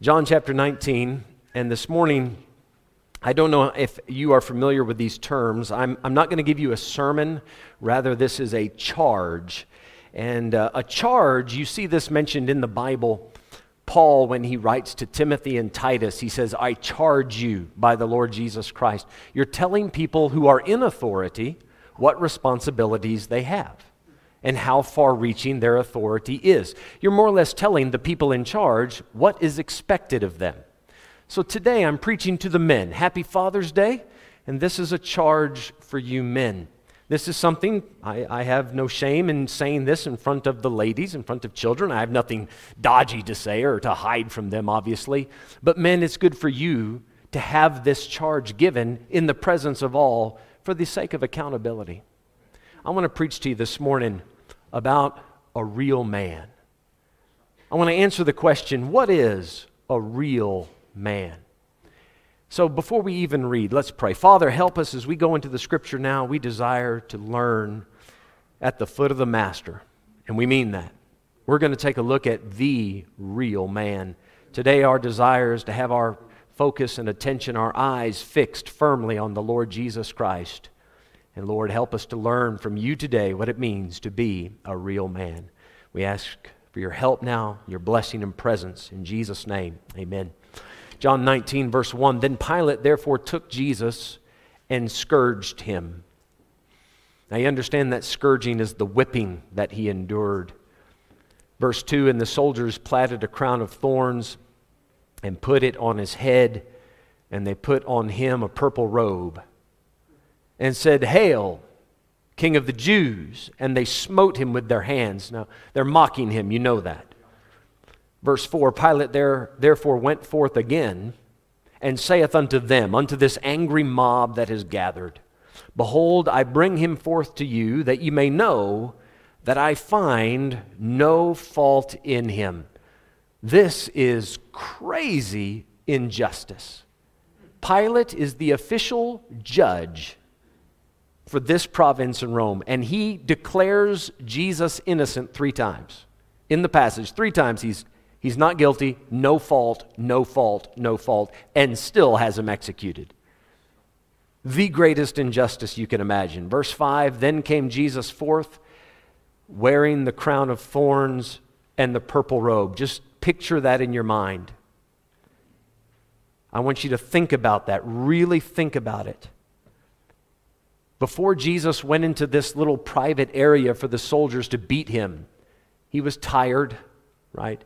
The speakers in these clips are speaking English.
John chapter 19, and this morning, I don't know if you are familiar with these terms. I'm, I'm not going to give you a sermon, rather, this is a charge. And uh, a charge, you see this mentioned in the Bible. Paul, when he writes to Timothy and Titus, he says, I charge you by the Lord Jesus Christ. You're telling people who are in authority what responsibilities they have and how far reaching their authority is. You're more or less telling the people in charge what is expected of them. So today I'm preaching to the men. Happy Father's Day, and this is a charge for you men. This is something, I, I, have no shame in saying this in front of the ladies, in front of children. I have nothing dodgy to say or to hide from them, obviously. But men, it's good for you to have this charge given in the presence of all for the sake of accountability. I want to preach to you this morning about a real man. I want to answer the question what is a real man? So before we even read, let's pray. Father, help us as we go into the scripture now. We desire to learn at the foot of the Master, and we mean that. We're going to take a look at the real man. Today, our desire is to have our focus and attention, our eyes fixed firmly on the Lord Jesus Christ. And Lord, help us to learn from you today what it means to be a real man. We ask for your help now, your blessing and presence. In Jesus' name, amen. John 19, verse 1 Then Pilate therefore took Jesus and scourged him. Now you understand that scourging is the whipping that he endured. Verse 2 And the soldiers platted a crown of thorns and put it on his head, and they put on him a purple robe and said, Hail, King of the Jews. And they smote him with their hands. Now, they're mocking him, you know that. Verse 4 Pilate there, therefore went forth again and saith unto them, unto this angry mob that is gathered, Behold, I bring him forth to you, that ye may know that I find no fault in him. This is crazy injustice. Pilate is the official judge for this province in Rome. And he declares Jesus innocent three times in the passage. Three times he's, he's not guilty, no fault, no fault, no fault, and still has him executed. The greatest injustice you can imagine. Verse 5 Then came Jesus forth wearing the crown of thorns and the purple robe. Just picture that in your mind. I want you to think about that, really think about it. Before Jesus went into this little private area for the soldiers to beat him, he was tired, right?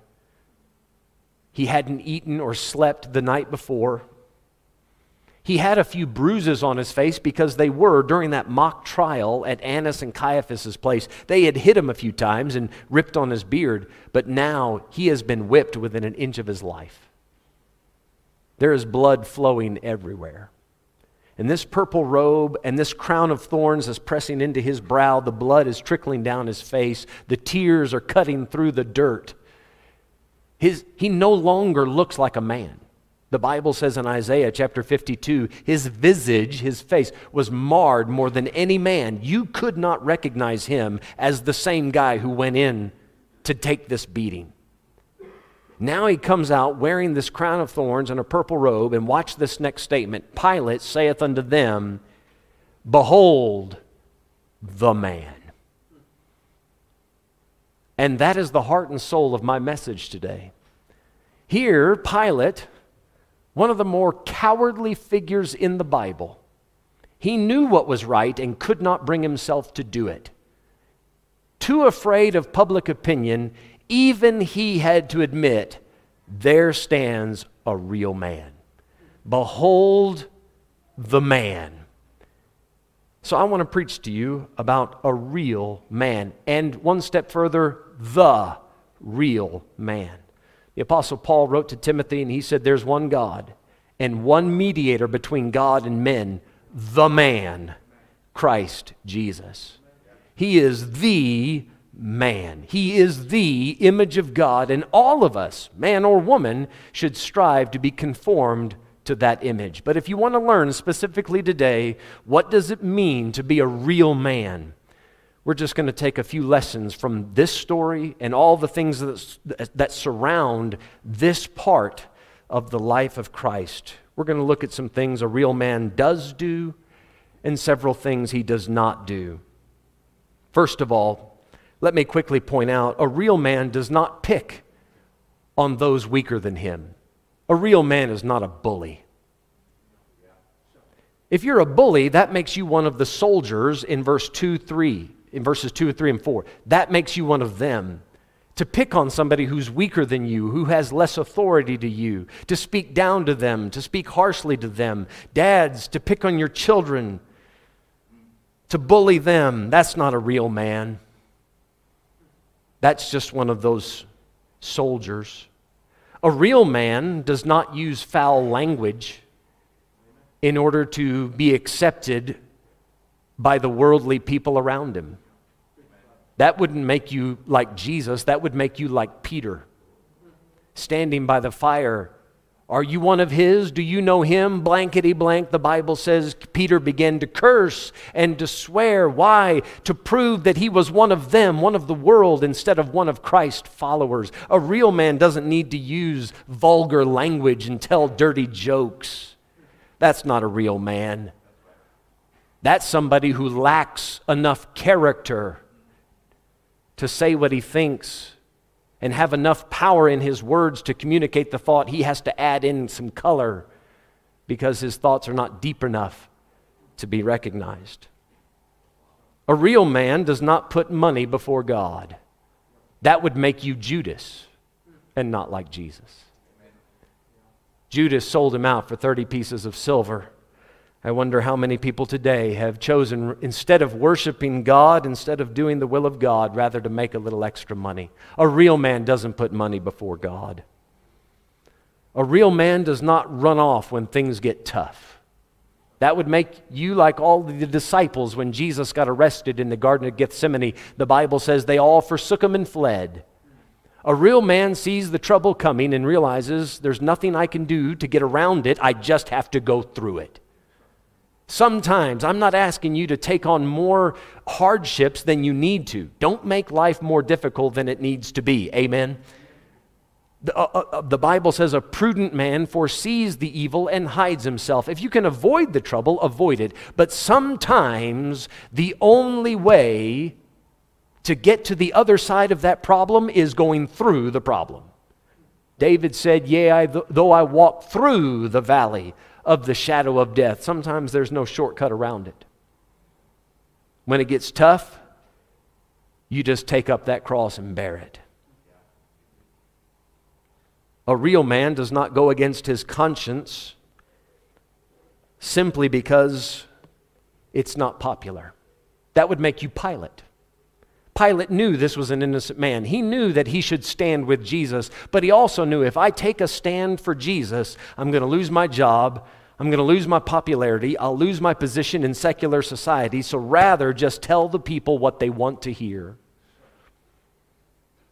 He hadn't eaten or slept the night before. He had a few bruises on his face because they were, during that mock trial at Annas and Caiaphas's place, they had hit him a few times and ripped on his beard, but now he has been whipped within an inch of his life. There is blood flowing everywhere. And this purple robe and this crown of thorns is pressing into his brow. The blood is trickling down his face. The tears are cutting through the dirt. His, he no longer looks like a man. The Bible says in Isaiah chapter 52 his visage, his face, was marred more than any man. You could not recognize him as the same guy who went in to take this beating. Now he comes out wearing this crown of thorns and a purple robe, and watch this next statement Pilate saith unto them, Behold the man. And that is the heart and soul of my message today. Here, Pilate, one of the more cowardly figures in the Bible, he knew what was right and could not bring himself to do it. Too afraid of public opinion, even he had to admit, there stands a real man. Behold the man. So I want to preach to you about a real man. And one step further, the real man. The Apostle Paul wrote to Timothy and he said, There's one God and one mediator between God and men, the man, Christ Jesus. He is the man. He is the image of God, and all of us, man or woman, should strive to be conformed to that image. But if you want to learn specifically today, what does it mean to be a real man? We're just going to take a few lessons from this story and all the things that, that surround this part of the life of Christ. We're going to look at some things a real man does do and several things he does not do. First of all, let me quickly point out a real man does not pick on those weaker than him. A real man is not a bully. If you're a bully, that makes you one of the soldiers in verse 2, 3, in verses 2, 3, and 4. That makes you one of them. To pick on somebody who's weaker than you, who has less authority to you, to speak down to them, to speak harshly to them. Dads, to pick on your children, to bully them, that's not a real man. That's just one of those soldiers. A real man does not use foul language in order to be accepted by the worldly people around him. That wouldn't make you like Jesus, that would make you like Peter, standing by the fire. Are you one of his? Do you know him? Blankety blank. The Bible says Peter began to curse and to swear. Why? To prove that he was one of them, one of the world, instead of one of Christ's followers. A real man doesn't need to use vulgar language and tell dirty jokes. That's not a real man. That's somebody who lacks enough character to say what he thinks and have enough power in his words to communicate the thought, he has to add in some color because his thoughts are not deep enough to be recognized. A real man does not put money before God. That would make you Judas and not like Jesus. Judas sold him out for 30 pieces of silver. I wonder how many people today have chosen, instead of worshiping God, instead of doing the will of God, rather to make a little extra money. A real man doesn't put money before God. A real man does not run off when things get tough. That would make you like all the disciples when Jesus got arrested in the Garden of Gethsemane. The Bible says they all forsook him and fled. A real man sees the trouble coming and realizes there's nothing I can do to get around it, I just have to go through it. Sometimes I'm not asking you to take on more hardships than you need to. Don't make life more difficult than it needs to be. Amen. The, uh, uh, uh, the, Bible says a prudent man foresees the evil and hides himself. If you can avoid the trouble, avoid it. But sometimes the only way to get to the other side of that problem is going through the problem. David said, Yea, I, though I walk through the valley of the shadow of death. Sometimes there's no shortcut around it. When it gets tough, you just take up that cross and bear it. A real man does not go against his conscience simply because it's not popular. That would make you Pilate. Pilate knew this was an innocent man. He knew that he should stand with Jesus, but he also knew if I take a stand for Jesus, I'm going to lose my job. I'm going to lose my popularity. I'll lose my position in secular society. So rather, just tell the people what they want to hear.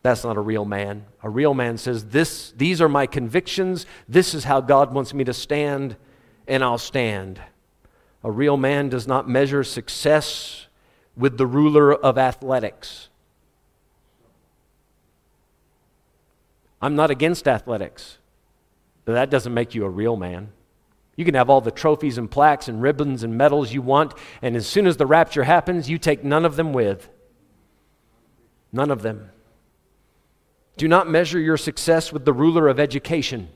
That's not a real man. A real man says, this, These are my convictions. This is how God wants me to stand, and I'll stand. A real man does not measure success with the ruler of athletics. I'm not against athletics, but that doesn't make you a real man. You can have all the trophies and plaques and ribbons and medals you want, and as soon as the rapture happens, you take none of them with. None of them. Do not measure your success with the ruler of education.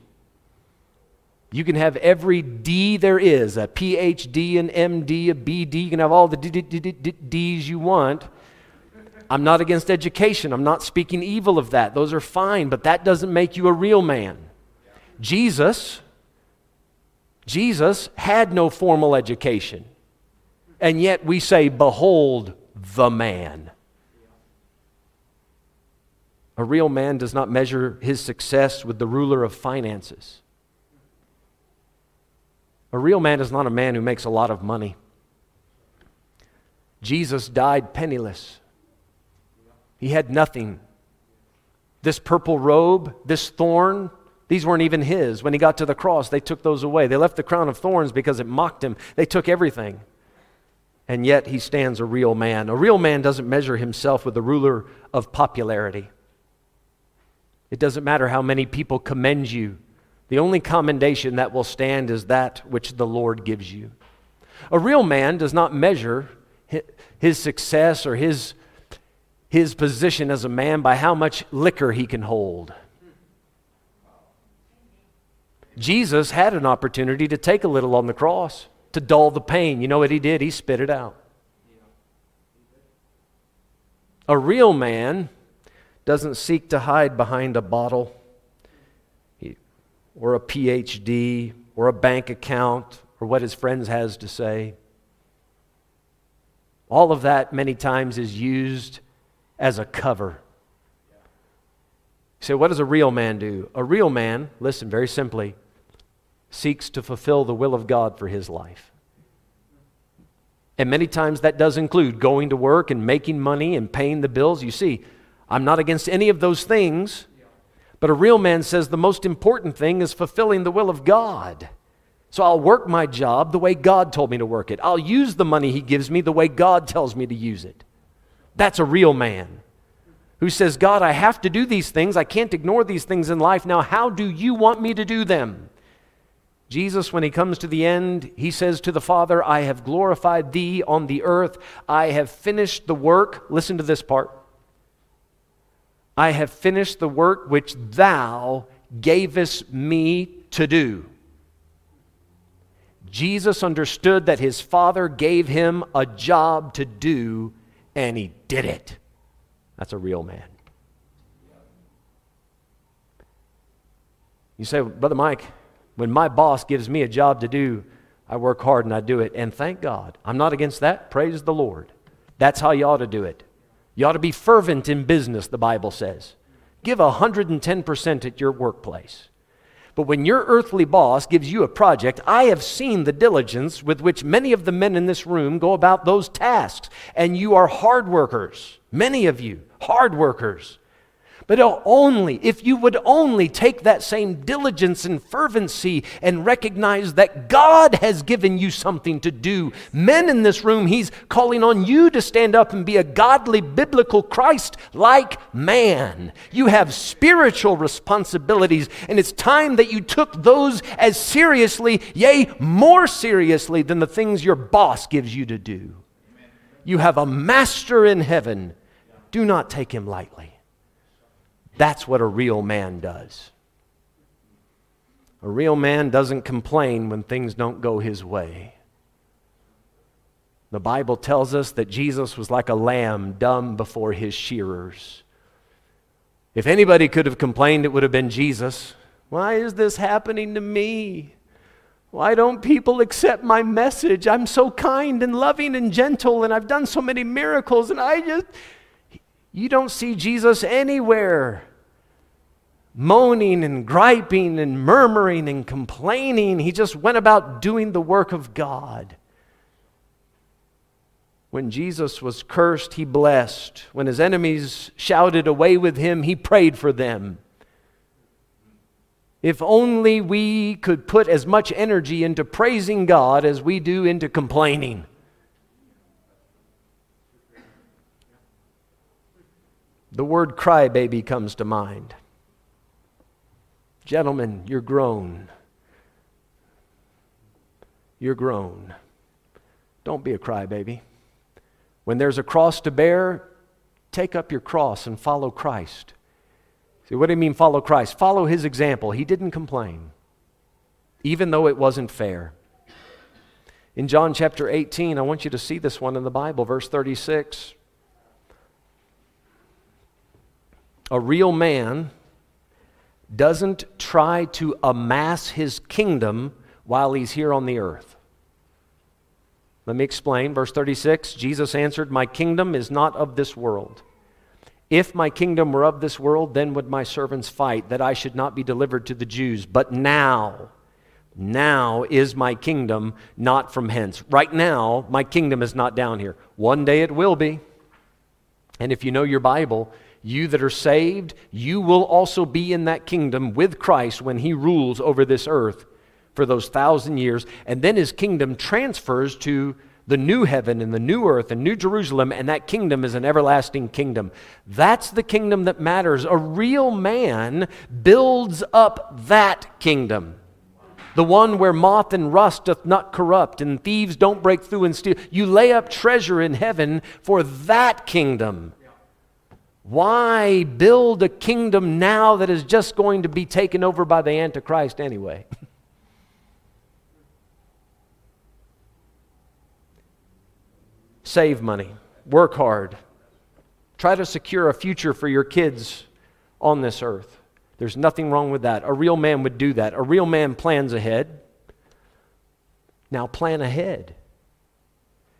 You can have every D there is a PhD, an MD, a BD. You can have all the D's you want. I'm not against education. I'm not speaking evil of that. Those are fine, but that doesn't make you a real man. Jesus, Jesus had no formal education. And yet we say, Behold the man. A real man does not measure his success with the ruler of finances. A real man is not a man who makes a lot of money. Jesus died penniless, he had nothing. This purple robe, this thorn, these weren't even his. When he got to the cross, they took those away. They left the crown of thorns because it mocked him. They took everything. And yet he stands a real man. A real man doesn't measure himself with the ruler of popularity. It doesn't matter how many people commend you The only commendation that will stand is that which the Lord gives you. A real man does not measure his success or his, his position as a man by how much liquor he can hold. Jesus had an opportunity to take a little on the cross to dull the pain. You know what he did? He spit it out. A real man doesn't seek to hide behind a bottle or a PhD or a bank account or what his friends has to say. All of that many times is used as a cover. You say, what does a real man do? A real man, listen very simply, seeks to fulfill the will of God for his life. And many times that does include going to work and making money and paying the bills. You see, I'm not against any of those things, but a real man says the most important thing is fulfilling the will of God. So I'll work my job the way God told me to work it. I'll use the money He gives me the way God tells me to use it. That's a real man who says, God, I have to do these things. I can't ignore these things in life. Now, how do you want me to do them? Jesus, when he comes to the end, he says to the Father, I have glorified thee on the earth. I have finished the work. Listen to this part. I have finished the work which thou gavest me to do. Jesus understood that his Father gave him a job to do, and he did it. That's a real man. You say, Brother Mike, when my boss gives me a job to do, I work hard and I do it. And thank God. I'm not against that. Praise the Lord. That's how you ought to do it. You ought to be fervent in business, the Bible says. Give 110% at your workplace. But when your earthly boss gives you a project, I have seen the diligence with which many of the men in this room go about those tasks. And you are hard workers, many of you, hard workers. But only, if you would only take that same diligence and fervency and recognize that God has given you something to do. Men in this room, He's calling on you to stand up and be a godly, biblical, Christ like man. You have spiritual responsibilities, and it's time that you took those as seriously, yea, more seriously than the things your boss gives you to do. You have a master in heaven. Do not take him lightly. That's what a real man does. A real man doesn't complain when things don't go his way. The Bible tells us that Jesus was like a lamb dumb before his shearers. If anybody could have complained, it would have been Jesus. Why is this happening to me? Why don't people accept my message? I'm so kind and loving and gentle, and I've done so many miracles, and I just. You don't see Jesus anywhere moaning and griping and murmuring and complaining. He just went about doing the work of God. When Jesus was cursed, he blessed. When his enemies shouted away with him, he prayed for them. If only we could put as much energy into praising God as we do into complaining. The word crybaby comes to mind. Gentlemen, you're grown. You're grown. Don't be a crybaby. When there's a cross to bear, take up your cross and follow Christ. See, what do you mean follow Christ? Follow his example. He didn't complain, even though it wasn't fair. In John chapter 18, I want you to see this one in the Bible, verse 36. A real man doesn't try to amass his kingdom while he's here on the earth. Let me explain. Verse 36 Jesus answered, My kingdom is not of this world. If my kingdom were of this world, then would my servants fight that I should not be delivered to the Jews. But now, now is my kingdom not from hence. Right now, my kingdom is not down here. One day it will be. And if you know your Bible, you that are saved, you will also be in that kingdom with Christ when he rules over this earth for those thousand years. And then his kingdom transfers to the new heaven and the new earth and new Jerusalem, and that kingdom is an everlasting kingdom. That's the kingdom that matters. A real man builds up that kingdom. The one where moth and rust doth not corrupt, and thieves don't break through and steal. You lay up treasure in heaven for that kingdom. Why build a kingdom now that is just going to be taken over by the Antichrist anyway? Save money, work hard, try to secure a future for your kids on this earth. There's nothing wrong with that. A real man would do that. A real man plans ahead. Now, plan ahead.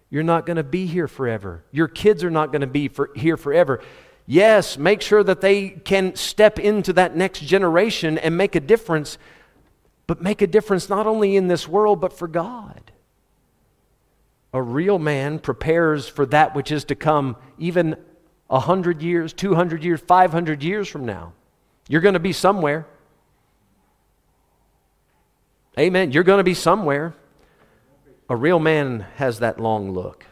You're not going to be here forever. Your kids are not going to be for, here forever. Yes, make sure that they can step into that next generation and make a difference, but make a difference not only in this world, but for God. A real man prepares for that which is to come even 100 years, 200 years, 500 years from now. You're going to be somewhere. Amen. You're going to be somewhere. A real man has that long look.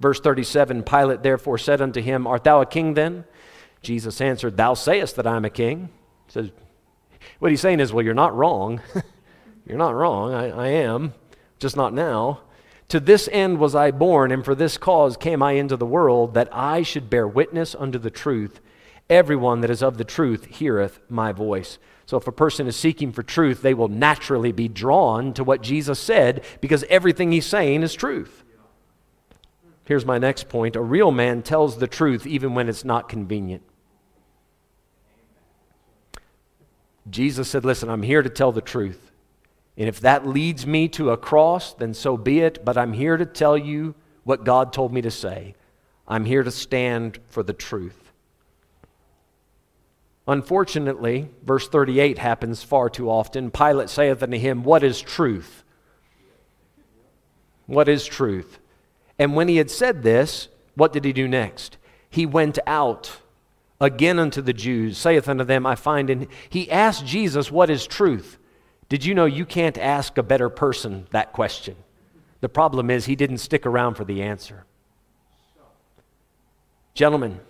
Verse 37 Pilate therefore said unto him, Art thou a king then? Jesus answered, Thou sayest that I'm a king. Says, what he's saying is, Well, you're not wrong. you're not wrong. I, I am, just not now. To this end was I born, and for this cause came I into the world, that I should bear witness unto the truth. Everyone that is of the truth heareth my voice. So if a person is seeking for truth, they will naturally be drawn to what Jesus said because everything he's saying is truth. Here's my next point a real man tells the truth even when it's not convenient. Jesus said, Listen, I'm here to tell the truth. And if that leads me to a cross, then so be it. But I'm here to tell you what God told me to say. I'm here to stand for the truth. Unfortunately, verse 38 happens far too often. Pilate saith unto him, What is truth? What is truth? And when he had said this, what did he do next? He went out again unto the Jews, saith unto them, I find in. He asked Jesus, What is truth? Did you know you can't ask a better person that question? The problem is he didn't stick around for the answer. Gentlemen,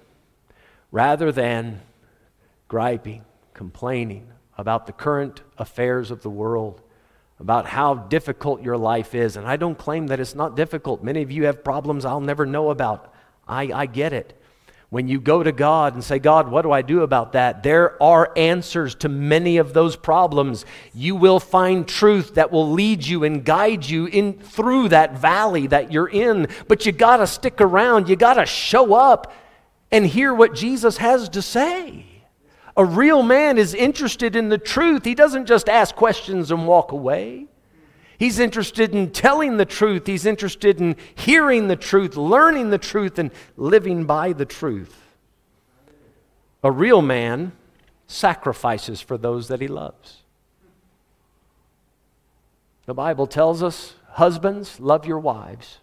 rather than griping, complaining about the current affairs of the world, about how difficult your life is, and I don't claim that it's not difficult. Many of you have problems I'll never know about. I, I get it. When you go to God and say, God, what do I do about that? There are answers to many of those problems. You will find truth that will lead you and guide you in through that valley that you're in. But you got to stick around. You got to show up and hear what Jesus has to say. A real man is interested in the truth. He doesn't just ask questions and walk away. He's interested in telling the truth. He's interested in hearing the truth, learning the truth, and living by the truth. A real man sacrifices for those that he loves. The Bible tells us, husbands, love your wives,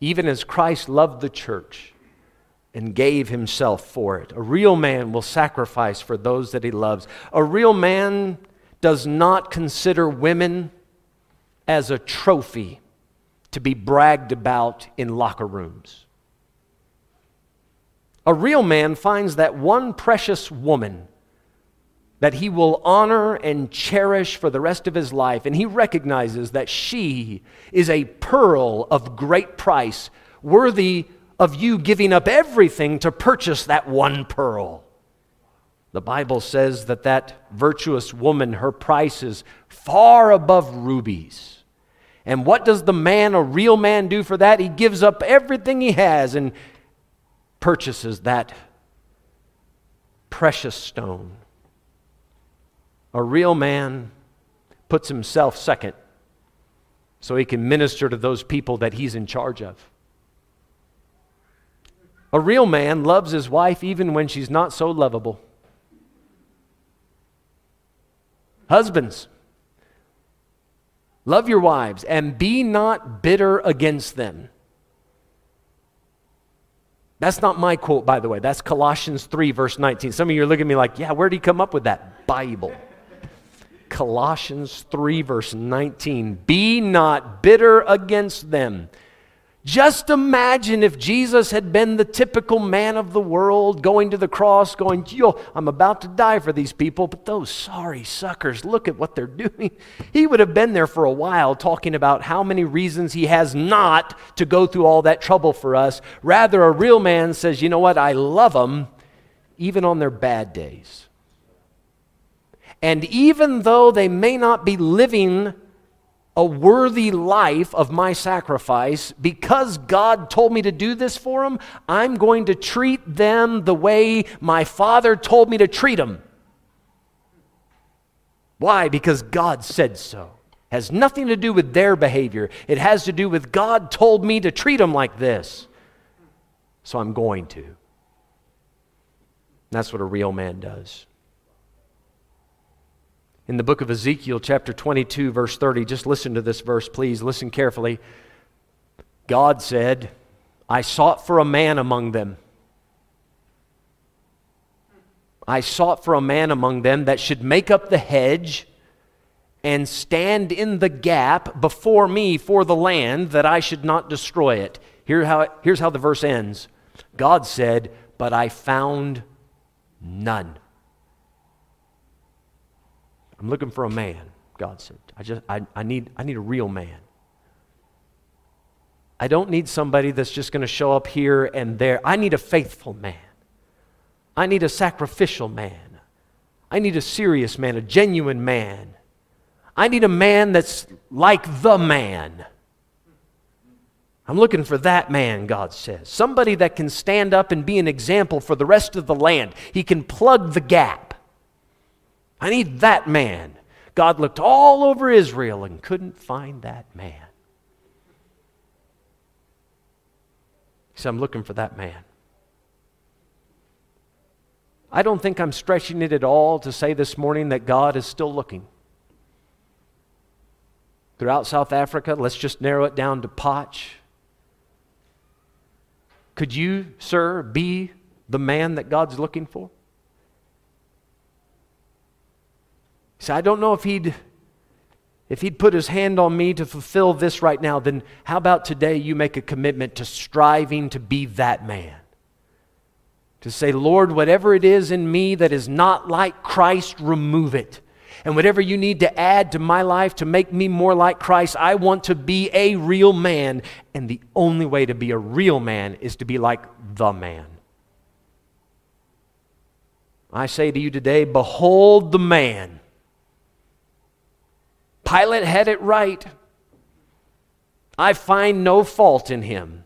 even as Christ loved the church and gave himself for it. A real man will sacrifice for those that he loves. A real man does not consider women as a trophy to be bragged about in locker rooms. A real man finds that one precious woman that he will honor and cherish for the rest of his life, and he recognizes that she is a pearl of great price, worthy of you giving up everything to purchase that one pearl. The Bible says that that virtuous woman, her price is far above rubies. And what does the man, a real man, do for that? He gives up everything he has and purchases that precious stone. A real man puts himself second so he can minister to those people that he's in charge of. A real man loves his wife even when she's not so lovable. Husbands, Love your wives and be not bitter against them. That's not my quote, by the way. That's Colossians 3, verse 19. Some of you are looking at me like, yeah, where did he come up with that? Bible. Colossians 3, verse 19. Be not bitter against them, Just imagine if Jesus had been the typical man of the world, going to the cross, going, Yo, I'm about to die for these people, but those sorry suckers, look at what they're doing. He would have been there for a while talking about how many reasons he has not to go through all that trouble for us. Rather, a real man says, You know what? I love them even on their bad days. And even though they may not be living a worthy life of my sacrifice, because God told me to do this for them, I'm going to treat them the way my Father told me to treat them. Why? Because God said so. Has nothing to do with their behavior. It has to do with God told me to treat them like this. So I'm going to. That's what a real man does in the book of Ezekiel, chapter 22, verse 30. Just listen to this verse, please. Listen carefully. God said, I sought for a man among them. I sought for a man among them that should make up the hedge and stand in the gap before me for the land that I should not destroy it. Here how here's how the verse ends God said, But I found none. I'm looking for a man, God said. I just I, I need I need a real man. I don't need somebody that's just going to show up here and there. I need a faithful man. I need a sacrificial man. I need a serious man, a genuine man. I need a man that's like the man. I'm looking for that man, God says. Somebody that can stand up and be an example for the rest of the land. He can plug the gap. I need that man. God looked all over Israel and couldn't find that man. He said, I'm looking for that man. I don't think I'm stretching it at all to say this morning that God is still looking. Throughout South Africa, let's just narrow it down to Potch. Could you, sir, be the man that God's looking for? He said, I don't know if he'd if he'd put his hand on me to fulfill this right now, then how about today you make a commitment to striving to be that man? To say, Lord, whatever it is in me that is not like Christ, remove it. And whatever you need to add to my life to make me more like Christ, I want to be a real man. And the only way to be a real man is to be like the man. I say to you today, behold the man Pilate had it right. I find no fault in him.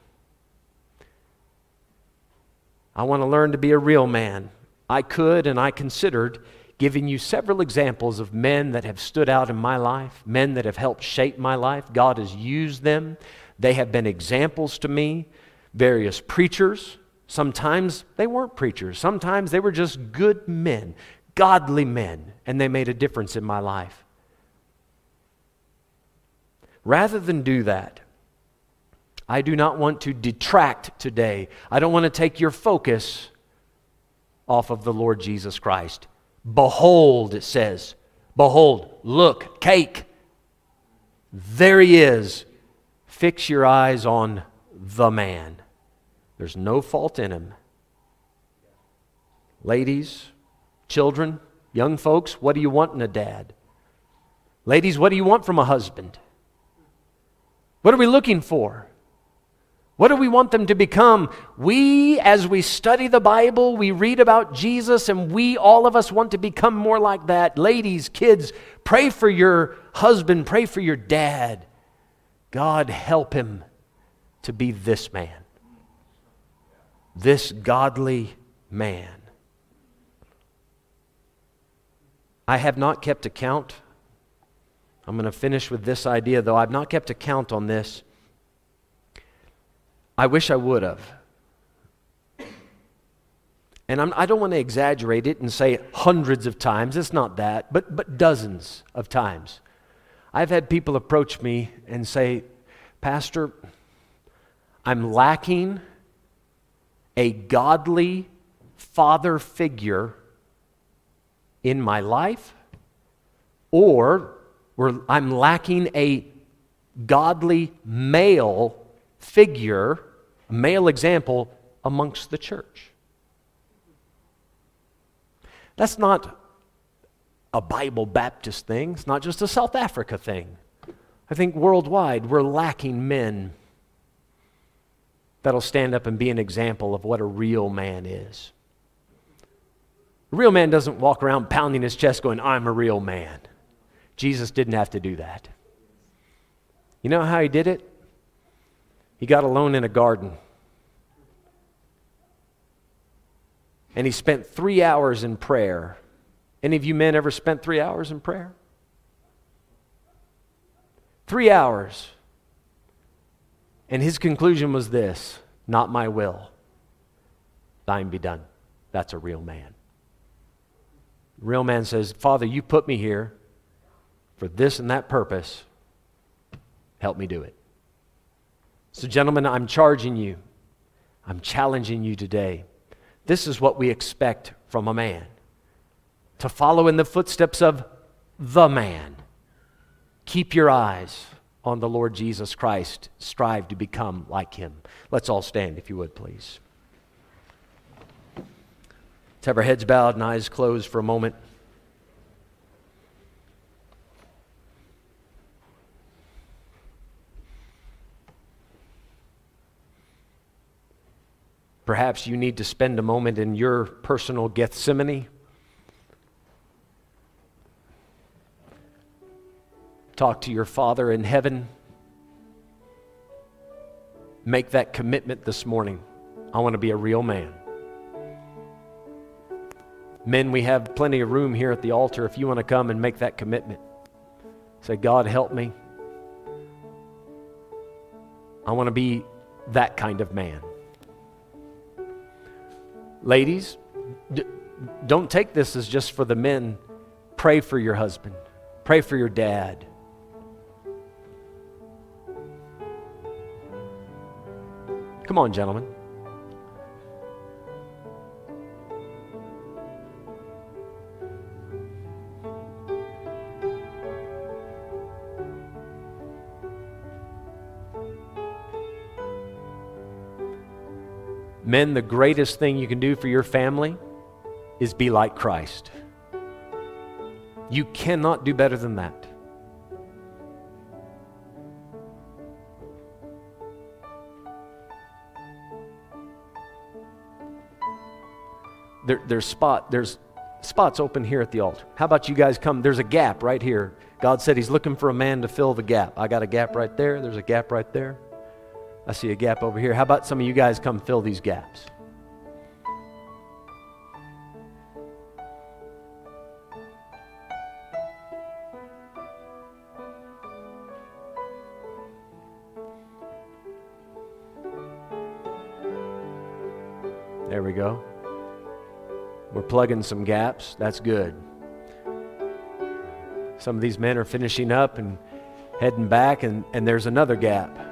I want to learn to be a real man. I could and I considered giving you several examples of men that have stood out in my life, men that have helped shape my life. God has used them. They have been examples to me. Various preachers. Sometimes they weren't preachers. Sometimes they were just good men, godly men, and they made a difference in my life. Rather than do that, I do not want to detract today. I don't want to take your focus off of the Lord Jesus Christ. Behold, it says, behold, look, cake. There he is. Fix your eyes on the man. There's no fault in him. Ladies, children, young folks, what do you want in a dad? Ladies, what do you want from a husband? What are we looking for? What do we want them to become? We, as we study the Bible, we read about Jesus, and we, all of us, want to become more like that. Ladies, kids, pray for your husband, pray for your dad. God, help him to be this man, this godly man. I have not kept account I'm going to finish with this idea, though I've not kept a count on this. I wish I would have. And I'm, I do not want to exaggerate it and say hundreds of times. It's not that, but, but dozens of times. I've had people approach me and say, Pastor, I'm lacking a godly father figure in my life, or where I'm lacking a godly male figure, a male example amongst the church. That's not a Bible Baptist thing, it's not just a South Africa thing. I think worldwide we're lacking men that'll stand up and be an example of what a real man is. A real man doesn't walk around pounding his chest going, I'm a real man. Jesus didn't have to do that. You know how he did it? He got alone in a garden. And he spent three hours in prayer. Any of you men ever spent three hours in prayer? Three hours. And his conclusion was this Not my will, thine be done. That's a real man. real man says, Father, you put me here for this and that purpose. Help me do it. So, gentlemen, I'm charging you, I'm challenging you today. This is what we expect from a man to follow in the footsteps of the man. Keep your eyes on the Lord Jesus Christ. Strive to become like him. Let's all stand, if you would, please. Let's have our heads bowed and eyes closed for a moment. Perhaps you need to spend a moment in your personal Gethsemane. Talk to your Father in heaven. Make that commitment this morning. I want to be a real man. Men, we have plenty of room here at the altar if you want to come and make that commitment. Say, God, help me. I want to be that kind of man. Ladies, d- don't take this as just for the men. Pray for your husband, pray for your dad. Come on, gentlemen. Men, the greatest thing you can do for your family is be like Christ. You cannot do better than that. There, there's spot, there's spots open here at the altar. How about you guys come? There's a gap right here. God said He's looking for a man to fill the gap. I got a gap right there. There's a gap right there. I see a gap over here. How about some of you guys come fill these gaps? There we go. We're plugging some gaps. That's good. Some of these men are finishing up and heading back, and, and there's another gap.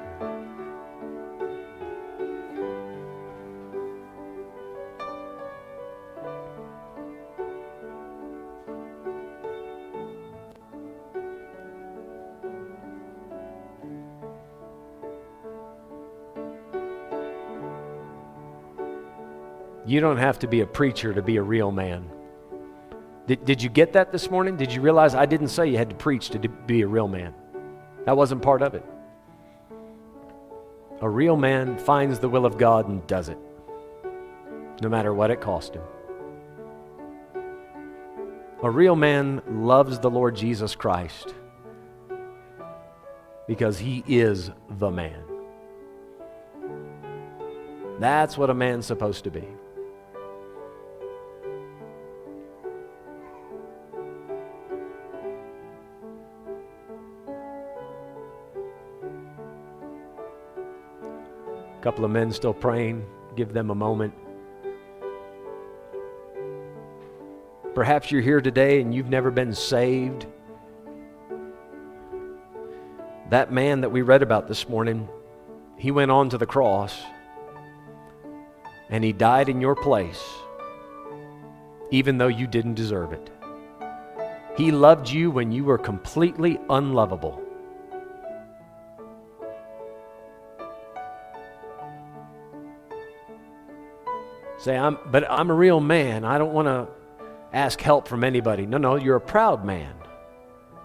You don't have to be a preacher to be a real man. Did, did you get that this morning? Did you realize I didn't say you had to preach to be a real man? That wasn't part of it. A real man finds the will of God and does it, no matter what it cost him. A real man loves the Lord Jesus Christ because he is the man. That's what a man's supposed to be. Couple of men still praying. Give them a moment. Perhaps you're here today and you've never been saved. That man that we read about this morning, he went on to the cross and he died in your place, even though you didn't deserve it. He loved you when you were completely unlovable. Say, I'm, but I'm a real man. I don't want to ask help from anybody. No, no, you're a proud man.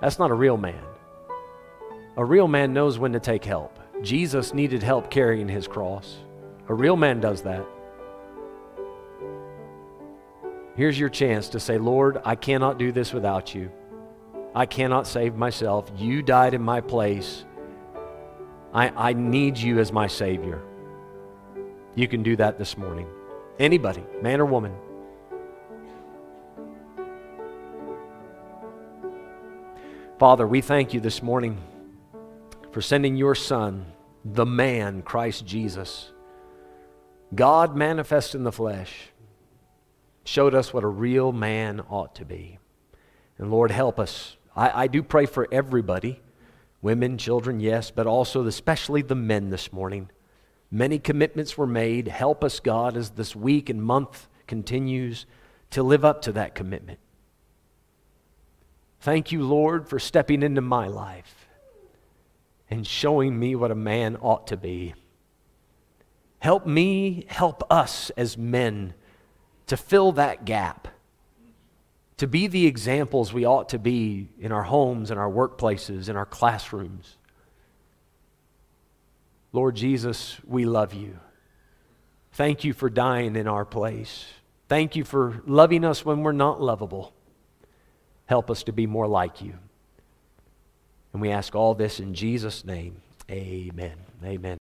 That's not a real man. A real man knows when to take help. Jesus needed help carrying his cross. A real man does that. Here's your chance to say, Lord, I cannot do this without you. I cannot save myself. You died in my place. I, I need you as my Savior. You can do that this morning. Anybody, man or woman. Father, we thank you this morning for sending your Son, the man, Christ Jesus. God manifest in the flesh, showed us what a real man ought to be. And Lord, help us. I, I do pray for everybody women, children, yes, but also especially the men this morning. Many commitments were made. Help us, God, as this week and month continues to live up to that commitment. Thank you, Lord, for stepping into my life and showing me what a man ought to be. Help me, help us as men to fill that gap, to be the examples we ought to be in our homes, in our workplaces, in our classrooms. Lord Jesus, we love you. Thank you for dying in our place. Thank you for loving us when we're not lovable. Help us to be more like you. And we ask all this in Jesus' name. Amen. Amen.